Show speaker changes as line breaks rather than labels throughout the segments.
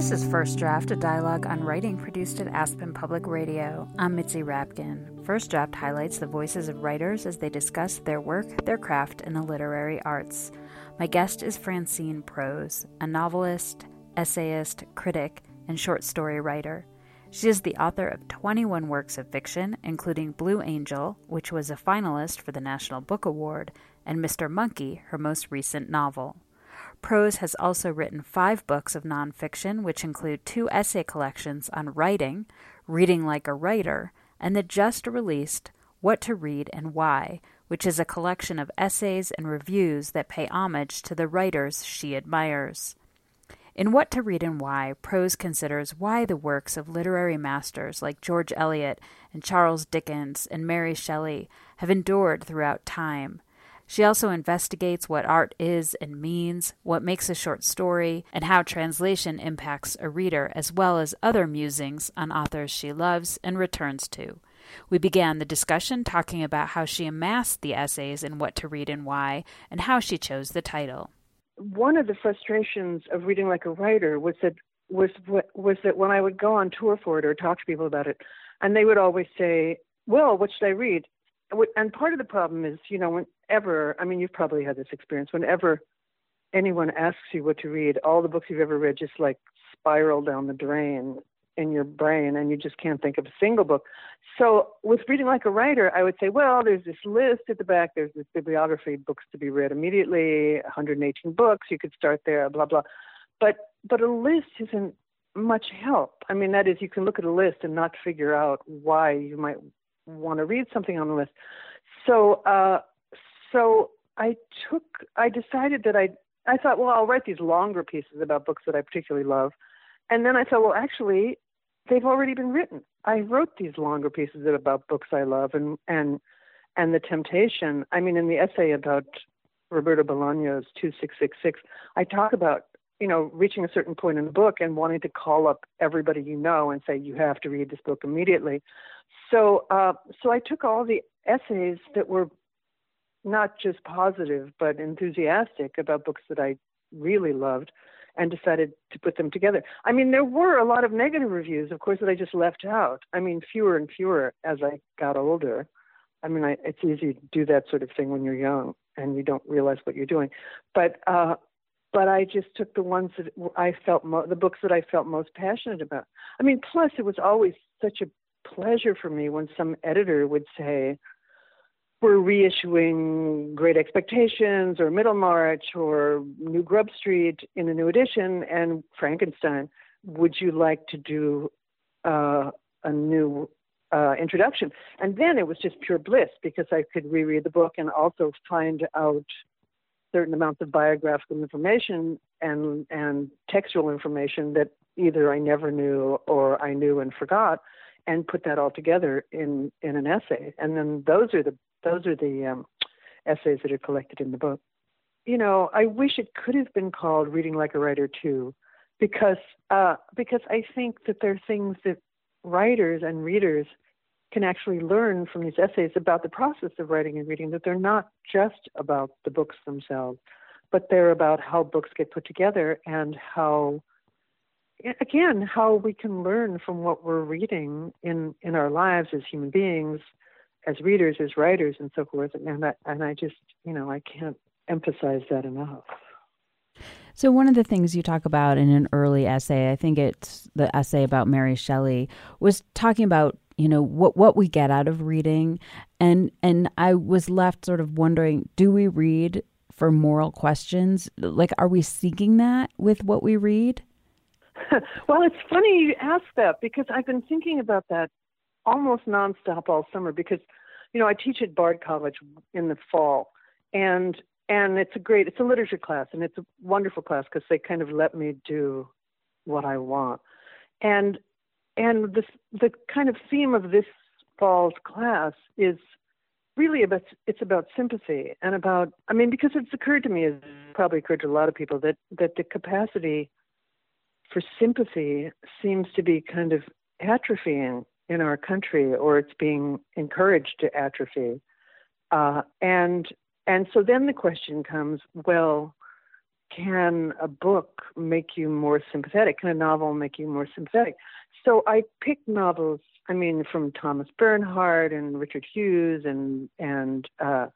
This is First Draft, a dialogue on writing produced at Aspen Public Radio. I'm Mitzi Rapkin. First Draft highlights the voices of writers as they discuss their work, their craft, and the literary arts. My guest is Francine Prose, a novelist, essayist, critic, and short story writer. She is the author of 21 works of fiction, including Blue Angel, which was a finalist for the National Book Award, and Mr. Monkey, her most recent novel. Prose has also written five books of nonfiction, which include two essay collections on writing, Reading Like a Writer, and the just released What to Read and Why, which is a collection of essays and reviews that pay homage to the writers she admires. In What to Read and Why, Prose considers why the works of literary masters like George Eliot and Charles Dickens and Mary Shelley have endured throughout time she also investigates what art is and means, what makes a short story, and how translation impacts a reader, as well as other musings on authors she loves and returns to. We began the discussion talking about how she amassed the essays and what to read and why, and how she chose the title.
One of the frustrations of reading like a writer was that was was that when I would go on tour for it or talk to people about it, and they would always say, "Well, what should I read?" And part of the problem is, you know, whenever, I mean, you've probably had this experience, whenever anyone asks you what to read, all the books you've ever read just like spiral down the drain in your brain and you just can't think of a single book. So with reading like a writer, I would say, well, there's this list at the back, there's this bibliography, books to be read immediately, 118 books, you could start there, blah blah. But but a list isn't much help. I mean, that is, you can look at a list and not figure out why you might want to read something on the list. So uh, so I took I decided that I I thought, well, I'll write these longer pieces about books that I particularly love. And then I thought, well, actually, they've already been written. I wrote these longer pieces about books I love and and and the temptation. I mean, in the essay about Roberto Bolaño's 2666, I talk about you know, reaching a certain point in the book and wanting to call up everybody you know and say you have to read this book immediately. So, uh, so I took all the essays that were not just positive but enthusiastic about books that I really loved and decided to put them together. I mean, there were a lot of negative reviews, of course, that I just left out. I mean, fewer and fewer as I got older. I mean, I, it's easy to do that sort of thing when you're young and you don't realize what you're doing. But uh, but I just took the ones that I felt mo- the books that I felt most passionate about. I mean, plus it was always such a pleasure for me when some editor would say, "We're reissuing Great Expectations or Middlemarch or New Grub Street in a new edition and Frankenstein. Would you like to do uh, a new uh, introduction?" And then it was just pure bliss because I could reread the book and also find out certain amounts of biographical information and and textual information that either I never knew or I knew and forgot, and put that all together in in an essay. And then those are the those are the um, essays that are collected in the book. You know, I wish it could have been called Reading Like a Writer too, because uh, because I think that there are things that writers and readers can actually learn from these essays about the process of writing and reading that they're not just about the books themselves, but they're about how books get put together and how again how we can learn from what we're reading in in our lives as human beings as readers as writers and so forth. And I, and I just you know I can't emphasize that enough.
So one of the things you talk about in an early essay, I think it's the essay about Mary Shelley, was talking about you know what what we get out of reading. And and I was left sort of wondering do we read for moral questions? Like are we seeking that with what we read?
Well it's funny you ask that because I've been thinking about that almost nonstop all summer because you know I teach at Bard College in the fall and and it's a great it's a literature class and it's a wonderful class because they kind of let me do what I want. And and this, the kind of theme of this fall's class is really about it's about sympathy and about I mean because it's occurred to me it's probably occurred to a lot of people that that the capacity for sympathy seems to be kind of atrophying in our country or it's being encouraged to atrophy. Uh, and and so then the question comes well can a book make you more sympathetic? Can a novel make you more sympathetic? So I picked novels. I mean, from Thomas Bernhard and Richard Hughes and and uh,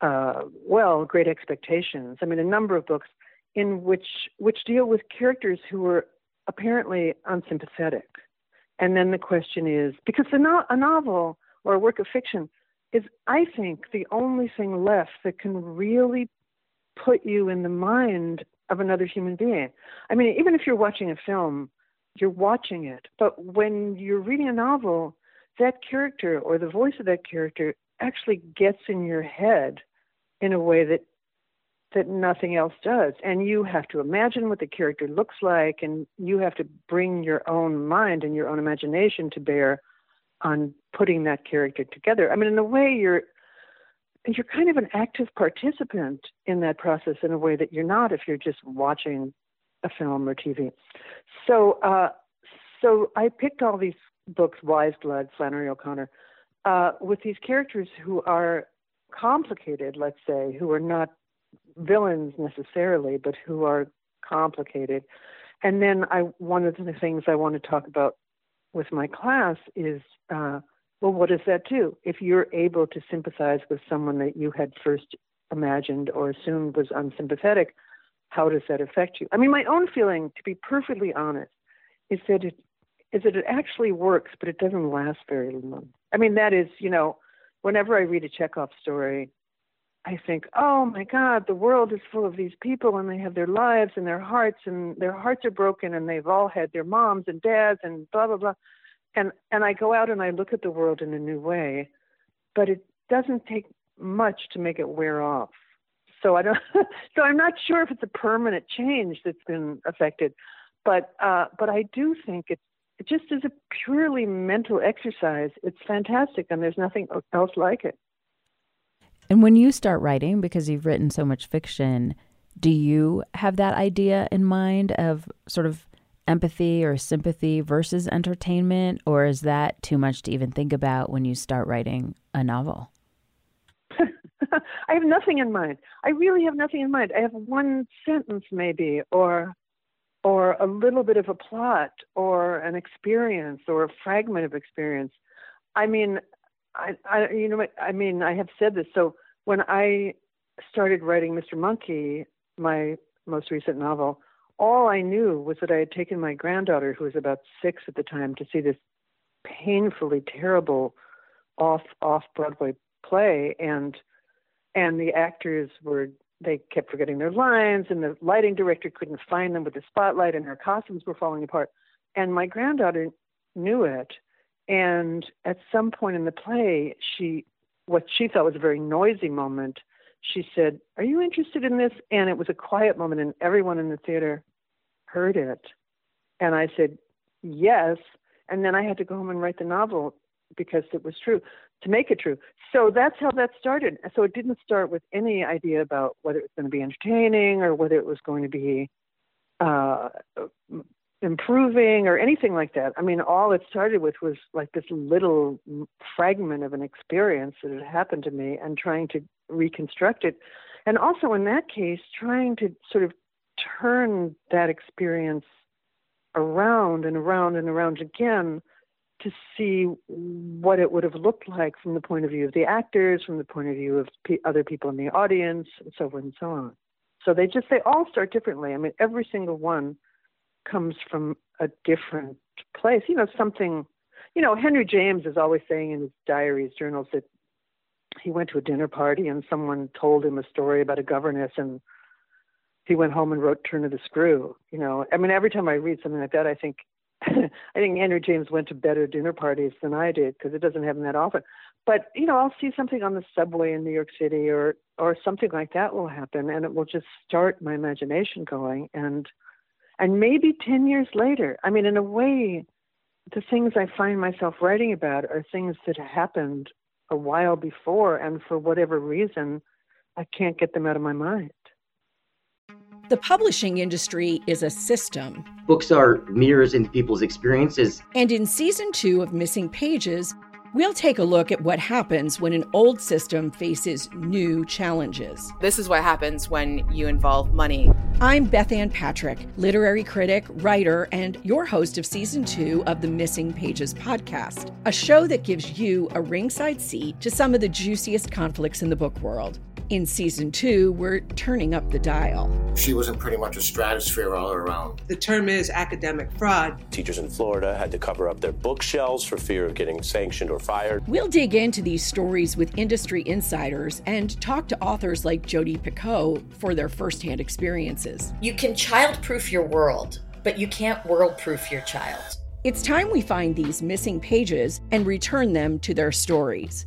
uh, well, Great Expectations. I mean, a number of books in which which deal with characters who are apparently unsympathetic. And then the question is because the no- a novel or a work of fiction is, I think, the only thing left that can really put you in the mind of another human being. I mean, even if you're watching a film, you're watching it. But when you're reading a novel, that character or the voice of that character actually gets in your head in a way that that nothing else does. And you have to imagine what the character looks like and you have to bring your own mind and your own imagination to bear on putting that character together. I mean, in a way, you're you're kind of an active participant in that process in a way that you're not if you're just watching a film or TV. So, uh, so I picked all these books, Wise Blood, Flannery O'Connor, uh, with these characters who are complicated, let's say, who are not villains necessarily, but who are complicated. And then I, one of the things I want to talk about with my class is uh, well, what does that do? If you're able to sympathize with someone that you had first imagined or assumed was unsympathetic, how does that affect you? I mean, my own feeling, to be perfectly honest, is that it is that it actually works, but it doesn't last very long. I mean, that is, you know, whenever I read a Chekhov story, I think, oh my God, the world is full of these people and they have their lives and their hearts and their hearts are broken and they've all had their moms and dads and blah, blah, blah and and I go out and I look at the world in a new way, but it doesn't take much to make it wear off. So I don't. so I'm not sure if it's a permanent change that's been affected, but uh, but I do think it's it just as a purely mental exercise. It's fantastic, and there's nothing else like it.
And when you start writing, because you've written so much fiction, do you have that idea in mind of sort of empathy or sympathy versus entertainment, or is that too much to even think about when you start writing a novel?
I have nothing in mind. I really have nothing in mind. I have one sentence maybe, or or a little bit of a plot, or an experience, or a fragment of experience. I mean, I, I you know, I mean, I have said this. So when I started writing Mr. Monkey, my most recent novel, all I knew was that I had taken my granddaughter, who was about six at the time, to see this painfully terrible off off Broadway play, and and the actors were they kept forgetting their lines, and the lighting director couldn't find them with the spotlight, and her costumes were falling apart. And my granddaughter knew it, and at some point in the play, she what she thought was a very noisy moment. She said, "Are you interested in this?" And it was a quiet moment, and everyone in the theater heard it. And I said, yes. And then I had to go home and write the novel because it was true to make it true. So that's how that started. So it didn't start with any idea about whether it was going to be entertaining or whether it was going to be uh, improving or anything like that. I mean, all it started with was like this little fragment of an experience that had happened to me and trying to reconstruct it. And also in that case, trying to sort of turn that experience around and around and around again to see what it would have looked like from the point of view of the actors, from the point of view of p- other people in the audience, and so forth and so on. So they just they all start differently. I mean, every single one comes from a different place. You know, something. You know, Henry James is always saying in his diaries, journals that he went to a dinner party and someone told him a story about a governess and he went home and wrote Turn of the Screw. You know, I mean, every time I read something like that, I think I think Henry James went to better dinner parties than I did because it doesn't happen that often. But you know, I'll see something on the subway in New York City or or something like that will happen, and it will just start my imagination going. And and maybe ten years later, I mean, in a way, the things I find myself writing about are things that happened a while before, and for whatever reason, I can't get them out of my mind.
The publishing industry is a system.
Books are mirrors in people's experiences.
And in season two of Missing Pages, We'll take a look at what happens when an old system faces new challenges.
This is what happens when you involve money.
I'm Bethanne Patrick, literary critic, writer, and your host of season two of the Missing Pages podcast, a show that gives you a ringside seat to some of the juiciest conflicts in the book world. In season two, we're turning up the dial.
She was in pretty much a stratosphere all around.
The term is academic fraud.
Teachers in Florida had to cover up their bookshelves for fear of getting sanctioned or fired.
We'll dig into these stories with industry insiders and talk to authors like Jodi Picoult for their firsthand experiences.
You can childproof your world, but you can't world-proof your child.
It's time we find these missing pages and return them to their stories.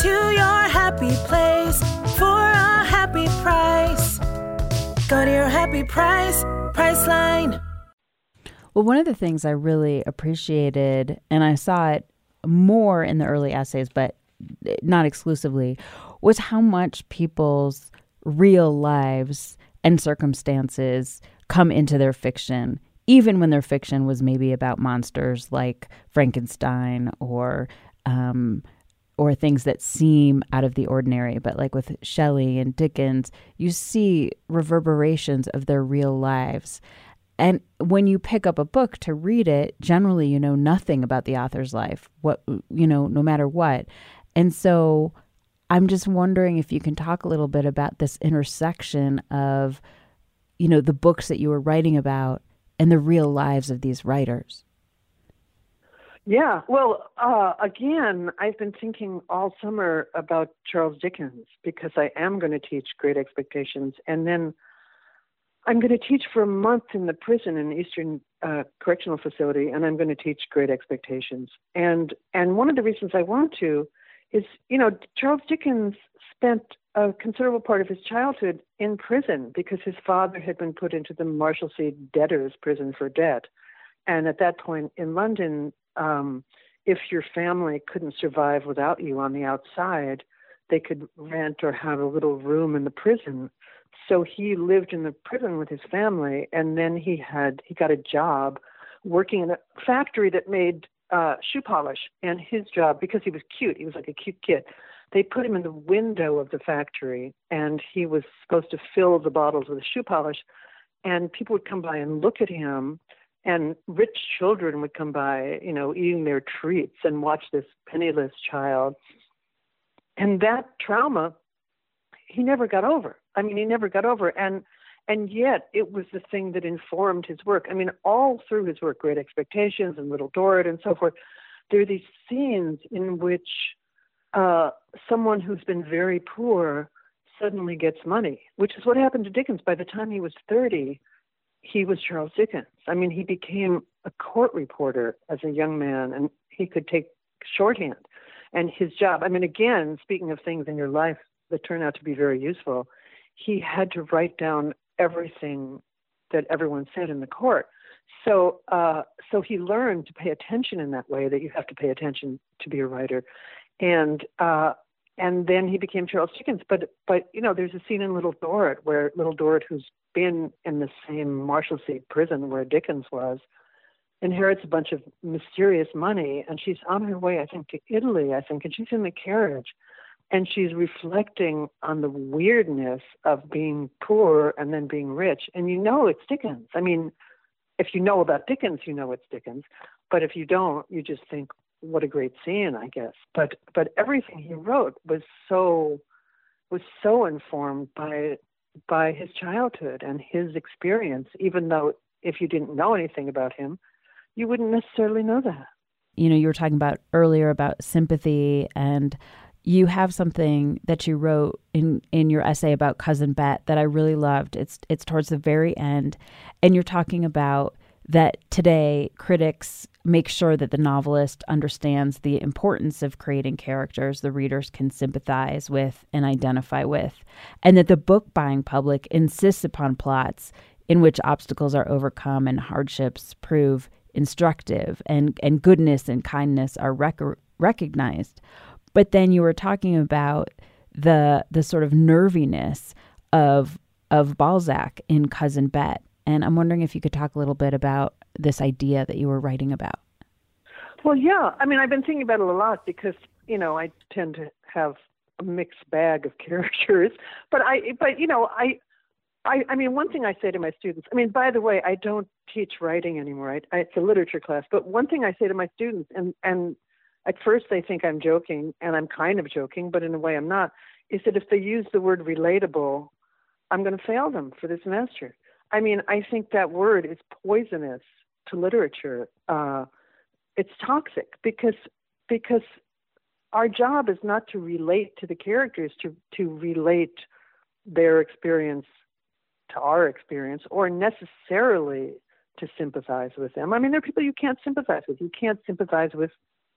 To your happy place for a happy price. Go to your happy price, Priceline.
Well, one of the things I really appreciated, and I saw it more in the early essays, but not exclusively, was how much people's real lives and circumstances come into their fiction, even when their fiction was maybe about monsters like Frankenstein or um, or things that seem out of the ordinary. But like with Shelley and Dickens, you see reverberations of their real lives. And when you pick up a book to read it, generally you know nothing about the author's life, what you know, no matter what. And so I'm just wondering if you can talk a little bit about this intersection of, you know, the books that you were writing about and the real lives of these writers.
Yeah, well, uh, again, I've been thinking all summer about Charles Dickens because I am going to teach Great Expectations, and then I'm going to teach for a month in the prison in Eastern uh, Correctional Facility, and I'm going to teach Great Expectations. And and one of the reasons I want to is, you know, Charles Dickens spent a considerable part of his childhood in prison because his father had been put into the Marshalsea debtors' prison for debt. And at that point in London, um, if your family couldn't survive without you on the outside, they could rent or have a little room in the prison so he lived in the prison with his family, and then he had he got a job working in a factory that made uh, shoe polish. And his job, because he was cute, he was like a cute kid. They put him in the window of the factory, and he was supposed to fill the bottles with shoe polish. And people would come by and look at him, and rich children would come by, you know, eating their treats and watch this penniless child. And that trauma, he never got over. I mean, he never got over. And and yet it was the thing that informed his work. I mean, all through his work, Great Expectations and Little Dorrit and so forth, there are these scenes in which uh, someone who's been very poor suddenly gets money, which is what happened to Dickens. By the time he was 30, he was Charles Dickens. I mean, he became a court reporter as a young man, and he could take shorthand. And his job, I mean, again, speaking of things in your life that turn out to be very useful, he had to write down everything that everyone said in the court. So, uh, so he learned to pay attention in that way. That you have to pay attention to be a writer, and uh, and then he became Charles Dickens. But but you know, there's a scene in Little Dorrit where Little Dorrit, who's been in the same Marshalsea prison where Dickens was, inherits a bunch of mysterious money, and she's on her way, I think, to Italy. I think, and she's in the carriage, and she's reflecting on the weirdness of being poor and then being rich. And you know it's Dickens. I mean, if you know about Dickens, you know it's Dickens. But if you don't, you just think, what a great scene, I guess. But but everything he wrote was so was so informed by by his childhood and his experience, even though if you didn't know anything about him, you wouldn't necessarily know that.
You know, you were talking about earlier about sympathy and you have something that you wrote in in your essay about cousin Bette that I really loved. It's it's towards the very end, and you're talking about that today critics make sure that the novelist understands the importance of creating characters the readers can sympathize with and identify with, and that the book buying public insists upon plots in which obstacles are overcome and hardships prove instructive and, and goodness and kindness are rec- recognized. But then you were talking about the the sort of nerviness of of Balzac in Cousin Bette, and I'm wondering if you could talk a little bit about this idea that you were writing about.
Well, yeah. I mean, I've been thinking about it a lot because you know I tend to have a mixed bag of characters, but I but you know I. I, I mean, one thing I say to my students, I mean, by the way, I don't teach writing anymore. I, I, it's a literature class. But one thing I say to my students, and, and at first they think I'm joking, and I'm kind of joking, but in a way I'm not, is that if they use the word relatable, I'm going to fail them for the semester. I mean, I think that word is poisonous to literature. Uh, it's toxic because because our job is not to relate to the characters, to to relate their experience to our experience, or necessarily to sympathize with them. I mean, there are people you can't sympathize with. You can't sympathize with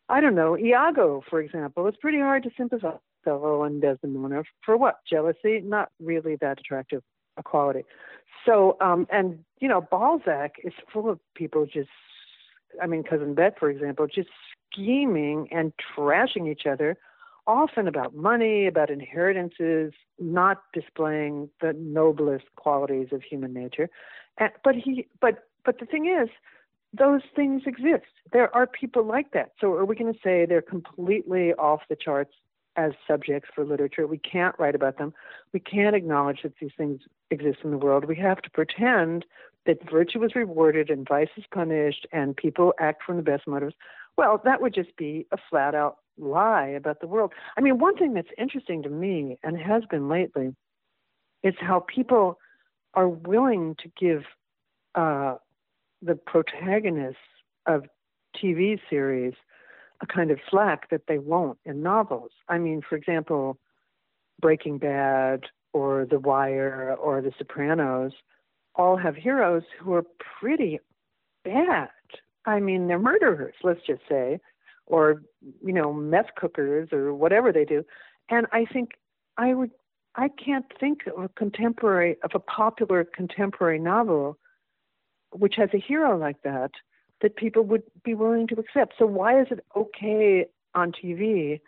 I don't know, Iago, for example. It's pretty hard to sympathize with and Desdemona for what? Jealousy? Not really that attractive a quality. So, um, and you know, Balzac is full of people just, I mean, Cousin Bette, for example, just scheming and trashing each other, often about money, about inheritances, not displaying the noblest qualities of human nature. And, but he, but but the thing is, those things exist. There are people like that. So are we going to say they're completely off the charts as subjects for literature? We can't write about them. We can't acknowledge that these things exist in the world. We have to pretend that virtue is rewarded and vice is punished and people act from the best motives. Well, that would just be a flat out lie about the world. I mean, one thing that's interesting to me and has been lately is how people are willing to give uh, the protagonists of TV series a kind of slack that they won't in novels. I mean, for example, Breaking Bad or The Wire or The Sopranos all have heroes who are pretty bad. I mean, they're murderers, let's just say, or, you know, meth cookers or whatever they do. And I think I would, I can't think of a contemporary, of a popular contemporary novel which has a hero like that that people would be willing to accept. So why is it okay on TV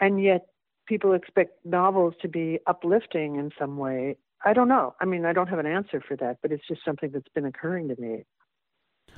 and yet people expect novels to be uplifting in some way? I don't know. I mean, I don't have an answer for that, but it's just something that's been occurring to me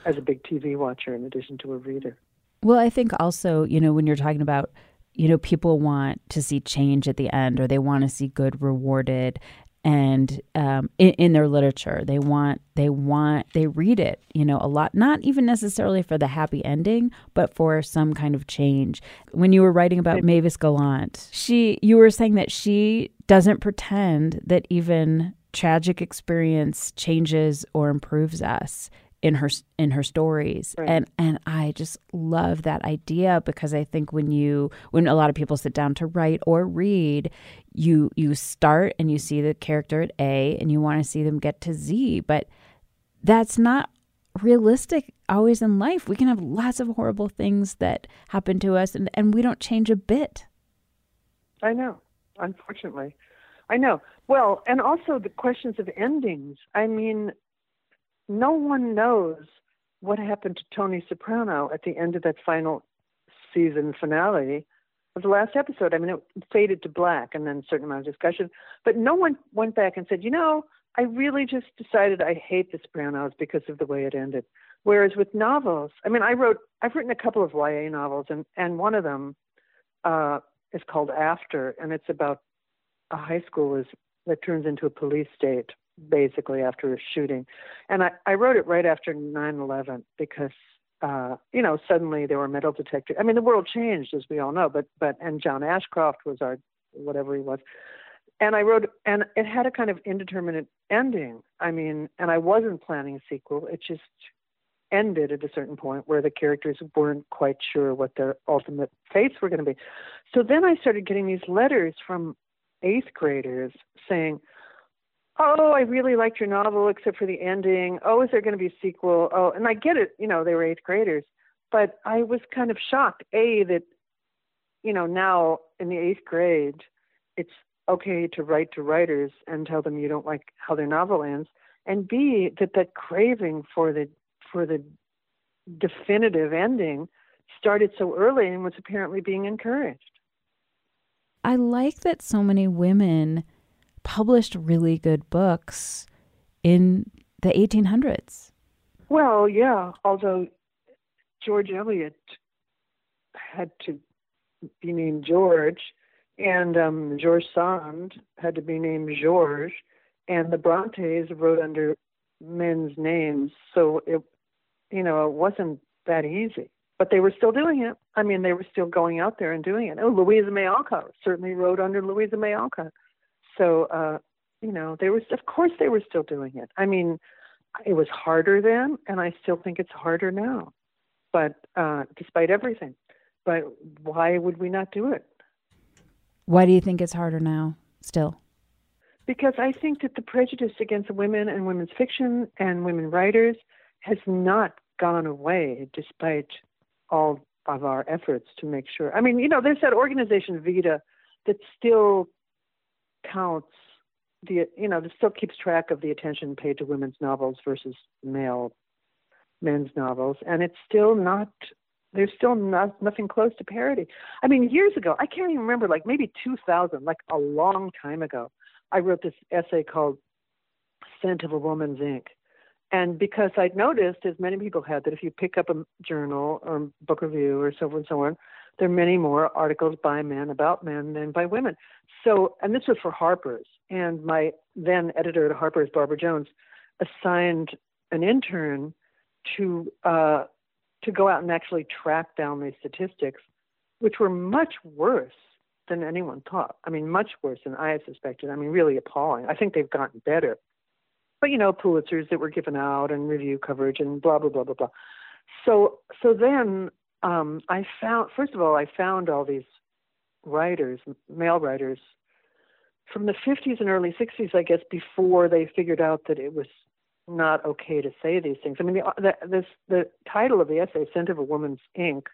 as a big TV watcher in addition to a reader.
Well, I think also, you know, when you're talking about, you know, people want to see change at the end or they want to see good rewarded and um, in, in, their literature. They want they want they read it you know a lot not even necessarily for the happy ending but for some kind of change. When you were writing about mavis gallant she you were saying that she doesn't pretend that even tragic experience changes or improves us in her in her stories. Right. and and I just love that idea because I think when you when a lot of people sit down to write or read you you start and you see the character at A and you want to see them get to Z. But that's not realistic always in life. We can have lots of horrible things that happen to us and and we don't change a bit.
I know. Unfortunately. I know. Well and also the questions of endings. I mean no one knows what happened to Tony Soprano at the end of that final season finale of the last episode. I mean, it faded to black and then a certain amount of discussion, but no one went back and said, you know, I really just decided I hate the Sopranos because of the way it ended. Whereas with novels, I mean, I wrote, I've written a couple of YA novels, and and one of them uh, is called After, and it's about a high school is that turns into a police state basically after a shooting. And I, I wrote it right after 9 11 because, uh, you know, suddenly there were metal detectors. I mean, the world changed, as we all know, but, but, and John Ashcroft was our, whatever he was. And I wrote, and it had a kind of indeterminate ending. I mean, and I wasn't planning a sequel. It just ended at a certain point where the characters weren't quite sure what their ultimate fates were going to be. So then I started getting these letters from eighth graders saying, oh, I really liked your novel except for the ending. Oh, is there going to be a sequel? Oh, and I get it, you know, they were eighth graders, but I was kind of shocked. A that, you know, now in the eighth grade, it's okay to write to writers and tell them you don't like how their novel ends, and B that that craving for the for the definitive ending started so early and was apparently being encouraged.
I like that so many women published really good books in the 1800s.
Well, yeah, although George Eliot had to be named George, and um, George Sand had to be named George, and the Brontes wrote under men's names, so it, you know, it wasn't that easy. But they were still doing it. I mean, they were still going out there and doing it. Oh, Louisa May Alcott certainly wrote under Louisa May Alcott so uh, you know, there was of course they were still doing it. I mean, it was harder then, and I still think it's harder now. But uh, despite everything, but why would we not do it?
Why do you think it's harder now? Still,
because I think that the prejudice against women and women's fiction and women writers has not gone away, despite all of our efforts to make sure. I mean, you know, there's that organization Vita that still counts the you know, still keeps track of the attention paid to women's novels versus male men's novels, and it's still not. There's still not nothing close to parity. I mean, years ago, I can't even remember, like maybe 2000, like a long time ago, I wrote this essay called "Scent of a Woman's Ink," and because I'd noticed, as many people had, that if you pick up a journal or book review or so on and so on, there are many more articles by men about men than by women. So, and this was for Harper's, and my then editor at Harper's, Barbara Jones, assigned an intern to uh, to go out and actually track down these statistics, which were much worse than anyone thought. I mean, much worse than I had suspected. I mean, really appalling. I think they've gotten better. But you know, Pulitzers that were given out and review coverage and blah blah blah blah blah. So so then um, I found, first of all, I found all these writers, male writers, from the 50s and early 60s, I guess, before they figured out that it was not okay to say these things. I mean, the, the, this, the title of the essay, Scent of a Woman's Ink,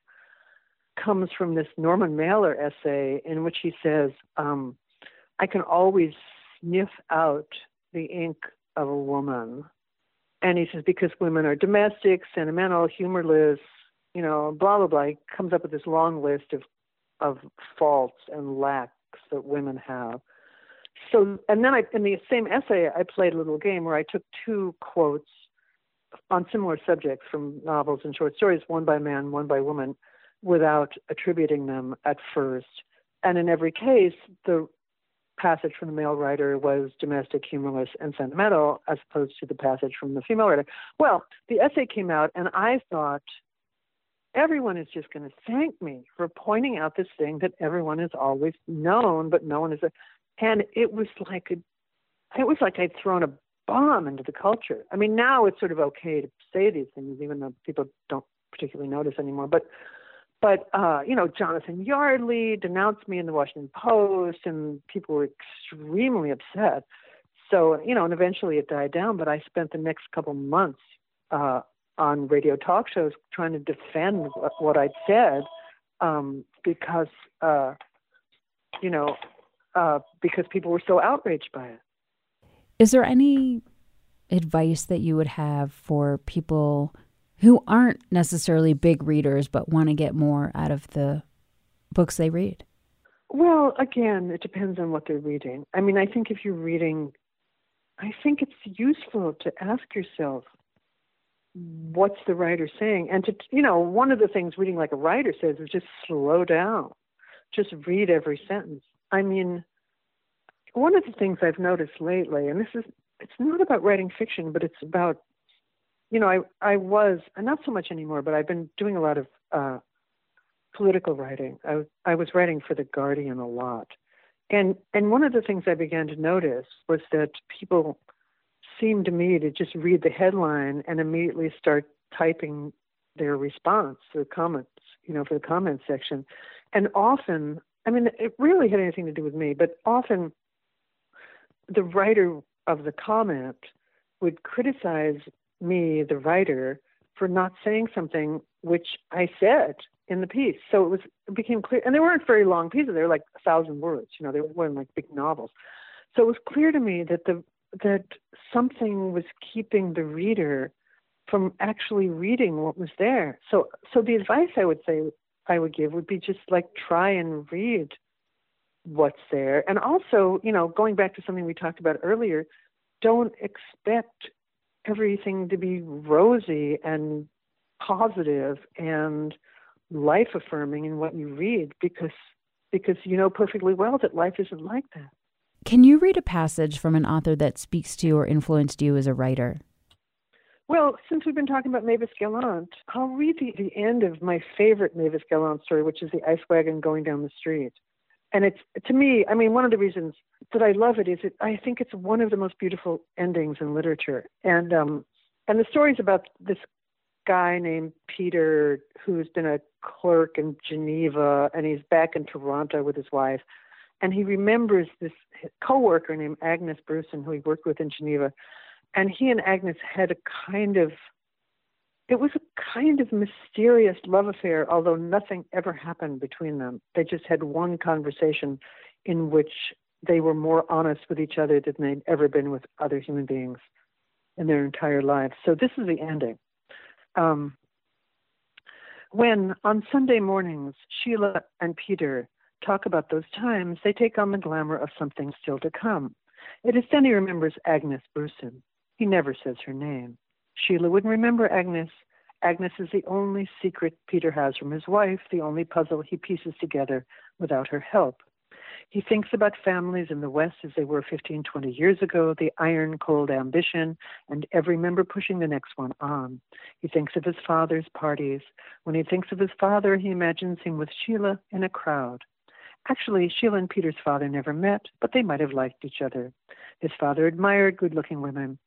comes from this Norman Mailer essay in which he says, um, I can always sniff out the ink of a woman. And he says, because women are domestic, sentimental, humorless, you know, blah blah blah. He comes up with this long list of of faults and lacks that women have. so, and then I, in the same essay, I played a little game where I took two quotes on similar subjects from novels and short stories, one by man, one by woman, without attributing them at first. And in every case, the passage from the male writer was domestic, humorless, and sentimental, as opposed to the passage from the female writer. Well, the essay came out, and I thought everyone is just going to thank me for pointing out this thing that everyone has always known, but no one has. And it was like a, it was like I'd thrown a bomb into the culture. I mean, now it's sort of okay to say these things, even though people don't particularly notice anymore. But but uh, you know, Jonathan Yardley denounced me in the Washington Post, and people were extremely upset. So you know, and eventually it died down. But I spent the next couple months uh, on radio talk shows trying to defend what, I'd said um, because uh, you know uh, because people were so outraged by it.
Is there any advice that you would have for people who aren't necessarily big readers but want to get more out of the books they read?
Well, again, it depends on what they're reading. I mean, I think if you're reading, I think it's useful to ask yourself, what's the writer saying? And to, you know, one of the things reading like a writer says is just slow down, just read every sentence. I mean, one of the things I've noticed lately, and this is, it's not about writing fiction, but it's about you know, I I was not so much anymore, but I've been doing a lot of uh, political writing. I I was writing for the Guardian a lot, and and one of the things I began to notice was that people seemed to me to just read the headline and immediately start typing their response, their comments, you know, for the comment section, and often, I mean, it really had anything to do with me, but often the writer of the comment would criticize me, the writer, for not saying something which I said in the piece. So it was it became clear, and they weren't very long pieces. They were like a thousand words. You know, they weren't like big novels. So it was clear to me that the that something was keeping the reader from actually reading what was there. So so the advice I would say I would give would be just like try and read what's there. And also, you know, going back to something we talked about earlier, don't expect everything to be rosy and positive and life affirming in what you read because because you know perfectly well that life isn't like that.
Can you read a passage from an author that speaks to you or influenced you as a writer?
Well, since we've been talking about Mavis Gallant, I'll read the, the end of my favorite Mavis Gallant story, which is the ice wagon going down the street and it's to me i mean one of the reasons that i love it is it i think it's one of the most beautiful endings in literature. And um and the story's about this guy named peter who's been a clerk in geneva and he's back in toronto with his wife. And he remembers this coworker named agnes brusen who he worked with in geneva. And he and agnes had a kind of it was a kind of mysterious love affair, although nothing ever happened between them. They just had one conversation in which they were more honest with each other than they'd ever been with other human beings in their entire lives. So this is the ending. Um, when on Sunday mornings Sheila and Peter talk about those times, they take on the glamour of something still to come. It is then he remembers Agnes Brusen. He never says her name. Sheila wouldn't remember Agnes. Agnes is the only secret Peter has from his wife, the only puzzle he pieces together without her help. He thinks about families in the West as they were 15, 20 years ago, the iron cold ambition, and every member pushing the next one on. He thinks of his father's parties. When he thinks of his father, he imagines him with Sheila in a crowd. Actually, Sheila and Peter's father never met, but they might have liked each other. His father admired good looking women.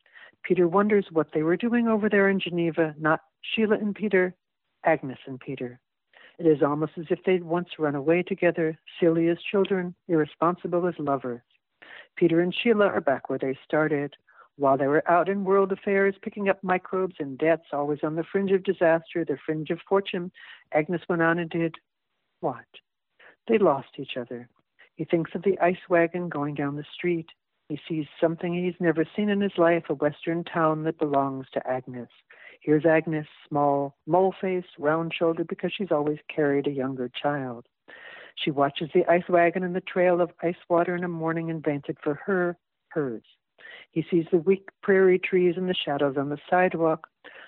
Peter wonders what they were doing over there in Geneva, not Sheila and Peter, Agnes and Peter. It is almost as if they'd once run away together, silly as children, irresponsible as lovers. Peter and Sheila are back where they started. While they were out in world affairs, picking up microbes and debts, always on the fringe of disaster, the fringe of fortune, Agnes went on and did what? They lost each other. He thinks of the ice wagon going down the street. He sees something he's never seen in his life a western town that belongs to Agnes. Here's Agnes, small, mole faced, round shouldered, because she's always carried a younger child. She watches the ice wagon and the trail of ice water in a morning invented for her, hers. He sees the weak prairie trees and the shadows on the sidewalk.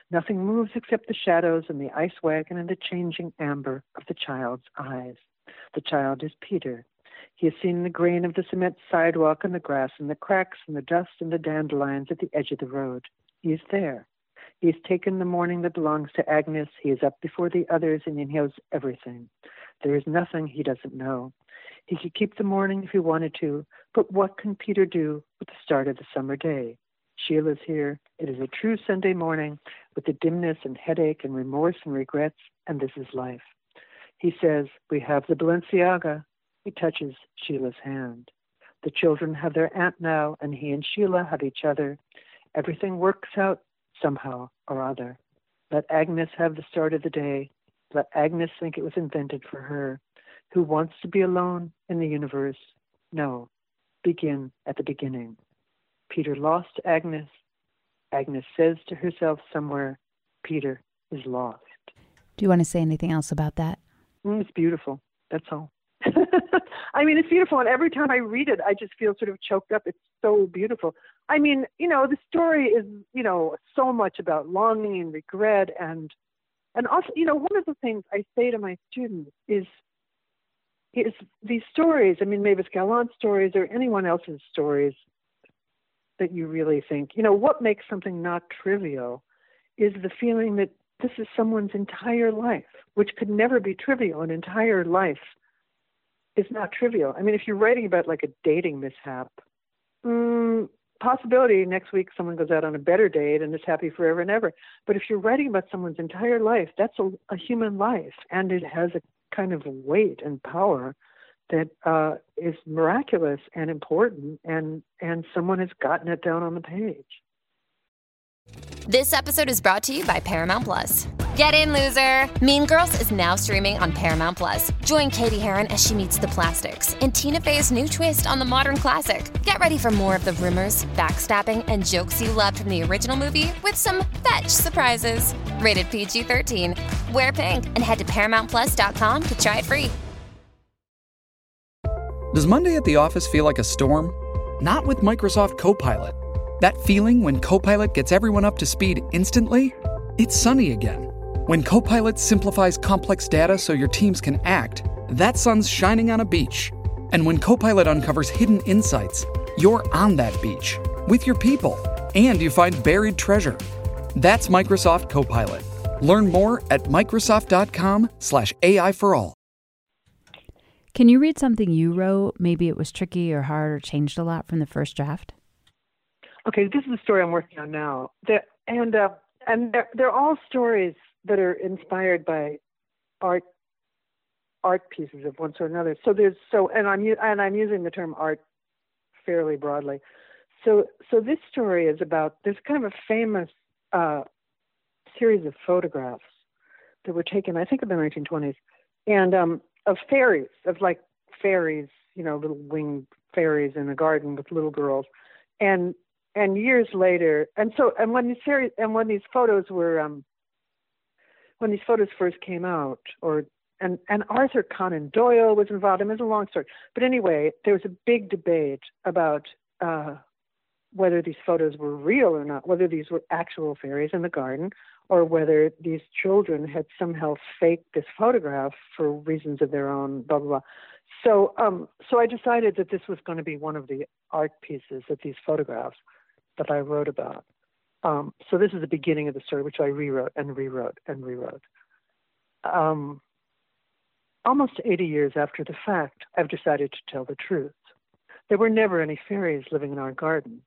Nothing moves except the shadows and the ice wagon and the changing amber of the child's eyes. The child is Peter. He has seen the grain of the cement sidewalk and the grass and the cracks and the dust and the dandelions at the edge of the road. He is there. He has taken the morning that belongs to Agnes. He is up before the others and knows everything. There is nothing he doesn't know. He could keep the morning if he wanted to, but what can Peter do with the start of the summer day? Sheila's here. It is a true Sunday morning with the dimness and headache and remorse and regrets, and this is life. He says, We have the Balenciaga. He touches Sheila's hand. The children have their aunt now, and he and Sheila have each other. Everything works out somehow or other. Let Agnes have the start of the day. Let Agnes think it was invented for her. Who wants to be alone in the universe? No. Begin at the beginning. Peter lost Agnes. Agnes says to herself somewhere, Peter is lost.
Do you want to say anything else about that?
Mm, it's beautiful. That's all. I mean, it's beautiful, and every time I read it, I just feel sort of choked up. It's so beautiful. I mean, you know, the story is, you know, so much about longing and regret, and and also, you know, one of the things I say to my students is, is these stories. I mean, Mavis Gallant stories or anyone else's stories that you really think, you know, what makes something not trivial is the feeling that this is someone's entire life, which could never be trivial. An entire life is not trivial. I mean, if you're writing about like a dating mishap, mm, possibility next week someone goes out on a better date and is happy forever and ever. But if you're writing about someone's entire life, that's a, a human life, and it has a kind of weight and power that uh, is miraculous and important, and and someone has gotten it down on the page.
This episode is brought to you by Paramount Plus. Get in, loser! Mean Girls is now streaming on Paramount Plus. Join Cady Heron as she meets the plastics in Tina Fey's new twist on the modern classic. Get ready for more of the rumors, backstabbing, and jokes you loved from the original movie with some fetch surprises. Rated PG 13. Wear pink and head to ParamountPlus.com to try it free.
Does Monday at the office feel like a storm? Not with Microsoft Copilot. That feeling when Copilot gets everyone up to speed instantly? It's sunny again. When Copilot simplifies complex data so your teams can act, that sun's shining on a beach. And when Copilot uncovers hidden insights, you're on that beach with your people and you find buried treasure. That's Microsoft Copilot. Learn more at Microsoft.com/slash AI for all.
Can you read something you wrote? Maybe it was tricky or hard or changed a lot from the first draft?
Okay, this is the story I'm working on now. That and uh, and they're, they're all stories that are inspired by art art pieces of one sort or another. So there's so and I'm and I'm using the term art fairly broadly. So so this story is about there's kind of a famous uh, series of photographs that were taken I think in the 1920s and um, of fairies of like fairies you know little winged fairies in a garden with little girls and and years later, and so and when these series and when these photos were um, when these photos first came out, or and and Arthur Conan Doyle was involved. I mean, it's a long story, but anyway, there was a big debate about uh, whether these photos were real or not, whether these were actual fairies in the garden, or whether these children had somehow faked this photograph for reasons of their own. Blah blah blah. So um, so I decided that this was going to be one of the art pieces of these photographs that I wrote about. Um, so this is the beginning of the story, which I rewrote and rewrote and rewrote. Um, almost 80 years after the fact, I've decided to tell the truth. There were never any fairies living in our garden.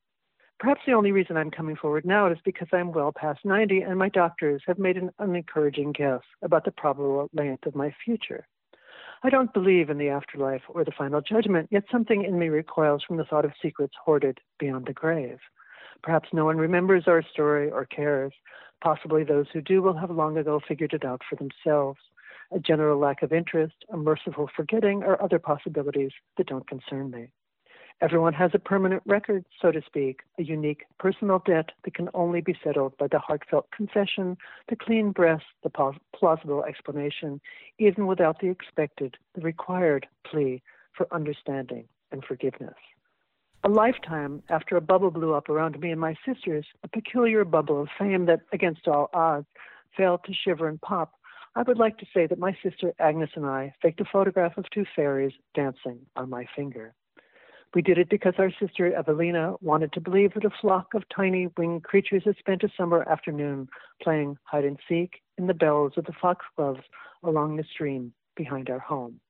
Perhaps the only reason I'm coming forward now is because I'm well past 90 and my doctors have made an unencouraging guess about the probable length of my future. I don't believe in the afterlife or the final judgment, yet something in me recoils from the thought of secrets hoarded beyond the grave. Perhaps no one remembers our story or cares. Possibly those who do will have long ago figured it out for themselves. A general lack of interest, a merciful forgetting, or other possibilities that don't concern me. Everyone has a permanent record, so to speak, a unique personal debt that can only be settled by the heartfelt confession, the clean breath, the plausible explanation, even without the expected, the required plea for understanding and forgiveness. A lifetime after a bubble blew up around me and my sisters, a peculiar bubble of fame that, against all odds, failed to shiver and pop, I would like to say that my sister Agnes and I faked a photograph of two fairies dancing on my finger. We did it because our sister Evelina wanted to believe that a flock of tiny winged creatures had spent a summer afternoon playing hide and seek in the bells of the foxgloves along the stream behind our home.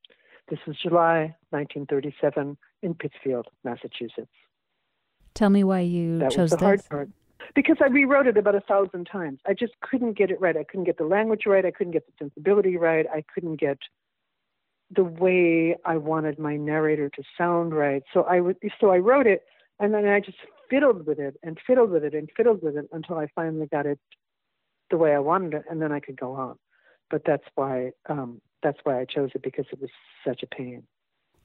This was July 1937 in Pittsfield, Massachusetts.
Tell me why you
that
chose
was the
this.
hard part. Because I rewrote it about a thousand times. I just couldn't get it right. I couldn't get the language right. I couldn't get the sensibility right. I couldn't get the way I wanted my narrator to sound right. So I would, so I wrote it, and then I just fiddled with it and fiddled with it and fiddled with it until I finally got it the way I wanted it, and then I could go on. But that's why um, that's why I chose it because it was such a pain.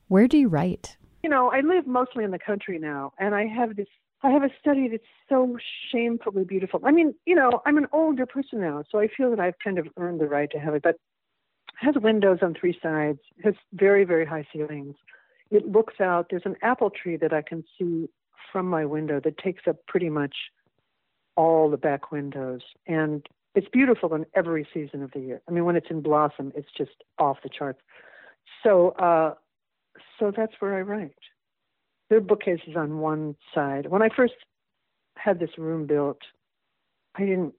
Where do you write?
You know, I live mostly in the country now, and I have this. I have a study that's so shamefully beautiful. I mean, you know, I'm an older person now, so I feel that I've kind of earned the right to have it. But it has windows on three sides, has very, very high ceilings. It looks out, there's an apple tree that I can see from my window that takes up pretty much all the back windows. And it's beautiful in every season of the year. I mean, when it's in blossom, it's just off the charts. So, uh, so that's where I write. There are bookcases on one side. When I first had this room built, I didn't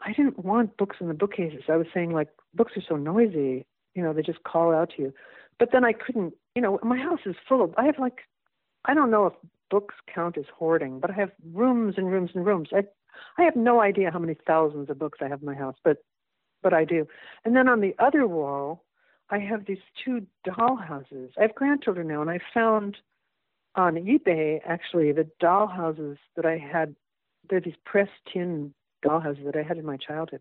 I didn't want books in the bookcases. I was saying like books are so noisy, you know, they just call out to you. But then I couldn't, you know, my house is full of I have like I don't know if books count as hoarding, but I have rooms and rooms and rooms. I I have no idea how many thousands of books I have in my house, but but I do. And then on the other wall, I have these two doll houses. I have grandchildren now, and I found on eBay actually the doll houses that I had. They're these pressed tin dollhouses that I had in my childhood.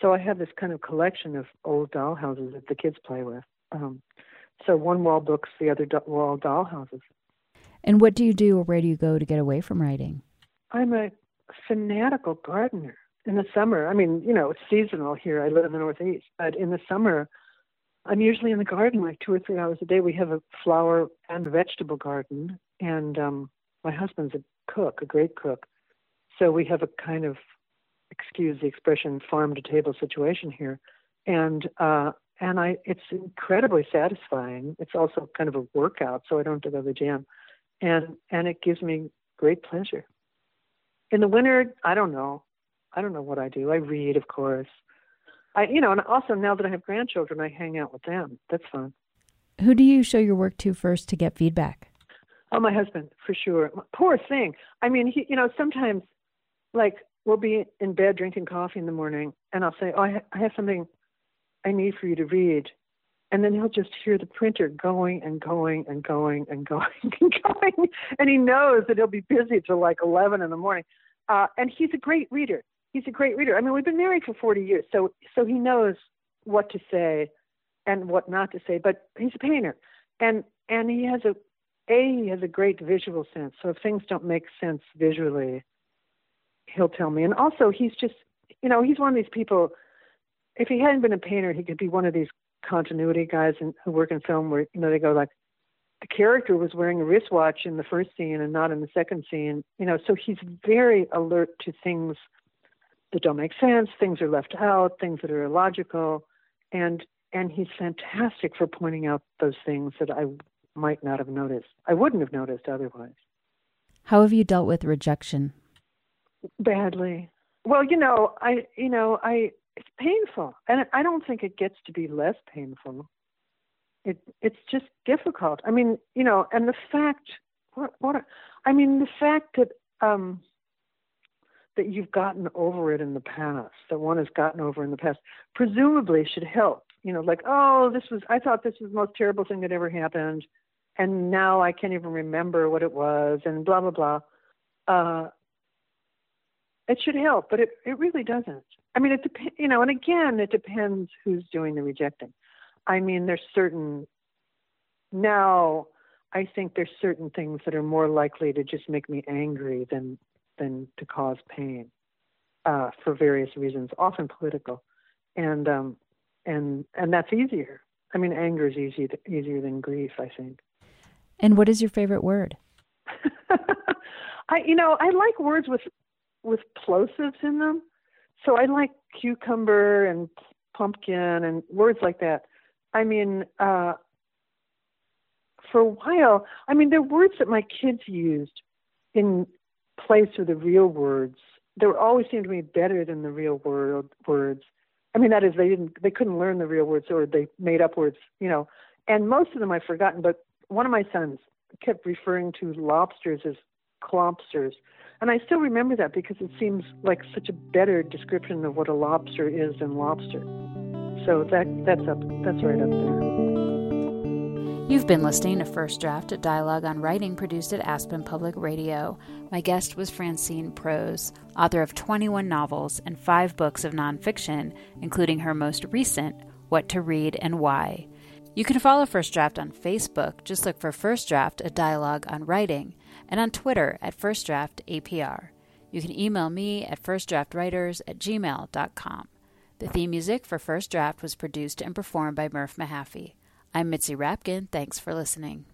So I have this kind of collection of old dollhouses that the kids play with. Um, so one wall books, the other do- wall dollhouses.
And what do you do or where do you go to get away from writing?
I'm a fanatical gardener in the summer. I mean, you know, it's seasonal here. I live in the Northeast, but in the summer, I'm usually in the garden like two or three hours a day. We have a flower and vegetable garden, and um, my husband's a cook, a great cook. So we have a kind of excuse the expression farm to table situation here. And uh and i it's incredibly satisfying. It's also kind of a workout so i don't have to go to the gym and and it gives me great pleasure. In the winter i don't know. I don't know what i do. I read of course i you know and also now that i have grandchildren i hang out with them. That's fun.
Who do you show your work to first to get feedback?
Oh my husband for sure. Poor thing. I mean he you know sometimes like we'll be in bed drinking coffee in the morning, and I'll say, "Oh, I, ha- I have something I need for you to read," and then he'll just hear the printer going and going and going and going and going, and he knows that he'll be busy till like eleven in the morning. Uh, and he's a great reader. He's a great reader. I mean, we've been married for forty years, so so he knows what to say and what not to say. But he's a painter, and and he has a a he has a great visual sense. So if things don't make sense visually, he'll tell me. And also, he's just, you know, he's one of these people. If he hadn't been a painter, he could be one of these continuity guys in, who work in film where you know they go like, the character was wearing a wristwatch in the first scene and not in the second scene. You know, so he's very alert to things that don't make sense, things are left out, things that are illogical, and and he's fantastic for pointing out those things that I might not have noticed. I wouldn't have noticed otherwise.
How have you dealt with rejection?
badly. Well, you know, I you know, I it's painful. And I don't think it gets to be less painful. It it's just difficult. I mean, you know, and the fact what what I mean, the fact that um that you've gotten over it in the past, that one has gotten over in the past, presumably should help. You know, like, oh, this was I thought this was the most terrible thing that ever happened and now I can't even remember what it was and blah blah blah. Uh it should help, but it, it really doesn't. I mean, it depends, you know, and again, it depends who's doing the rejecting. I mean, there's certain, now, I think there's certain things that are more likely to just make me angry than than to cause pain uh, for various reasons, often political, and um, and and that's easier. I mean, anger is easy to, easier than grief. I think.
And what is your favorite word?
I you know I like words with with plosives in them, so I like cucumber and pumpkin and words like that. I mean, uh, for a while, I mean, they're words that my kids used in place of the real words. They always seemed to me better than the real world words. I mean, that is, they didn't, they couldn't learn the real words, or they made up words, you know. And most of them I've forgotten. But one of my sons kept referring to lobsters as clompsters, and I still remember that because it seems like such a better description of what a lobster is than lobster. So that that's up that's right up there.
You've been listening to First Draft, a dialogue on writing produced at Aspen Public Radio. My guest was Francine Prose, author of 21 novels and five books of nonfiction, including her most recent, What to Read and Why. You can follow First Draft on Facebook, just look for First Draft, a dialogue on writing, and on Twitter at First Draft APR. You can email me at firstdraftwriters at gmail.com. The theme music for First Draft was produced and performed by Murph Mahaffey. I'm Mitzi Rapkin. Thanks for listening.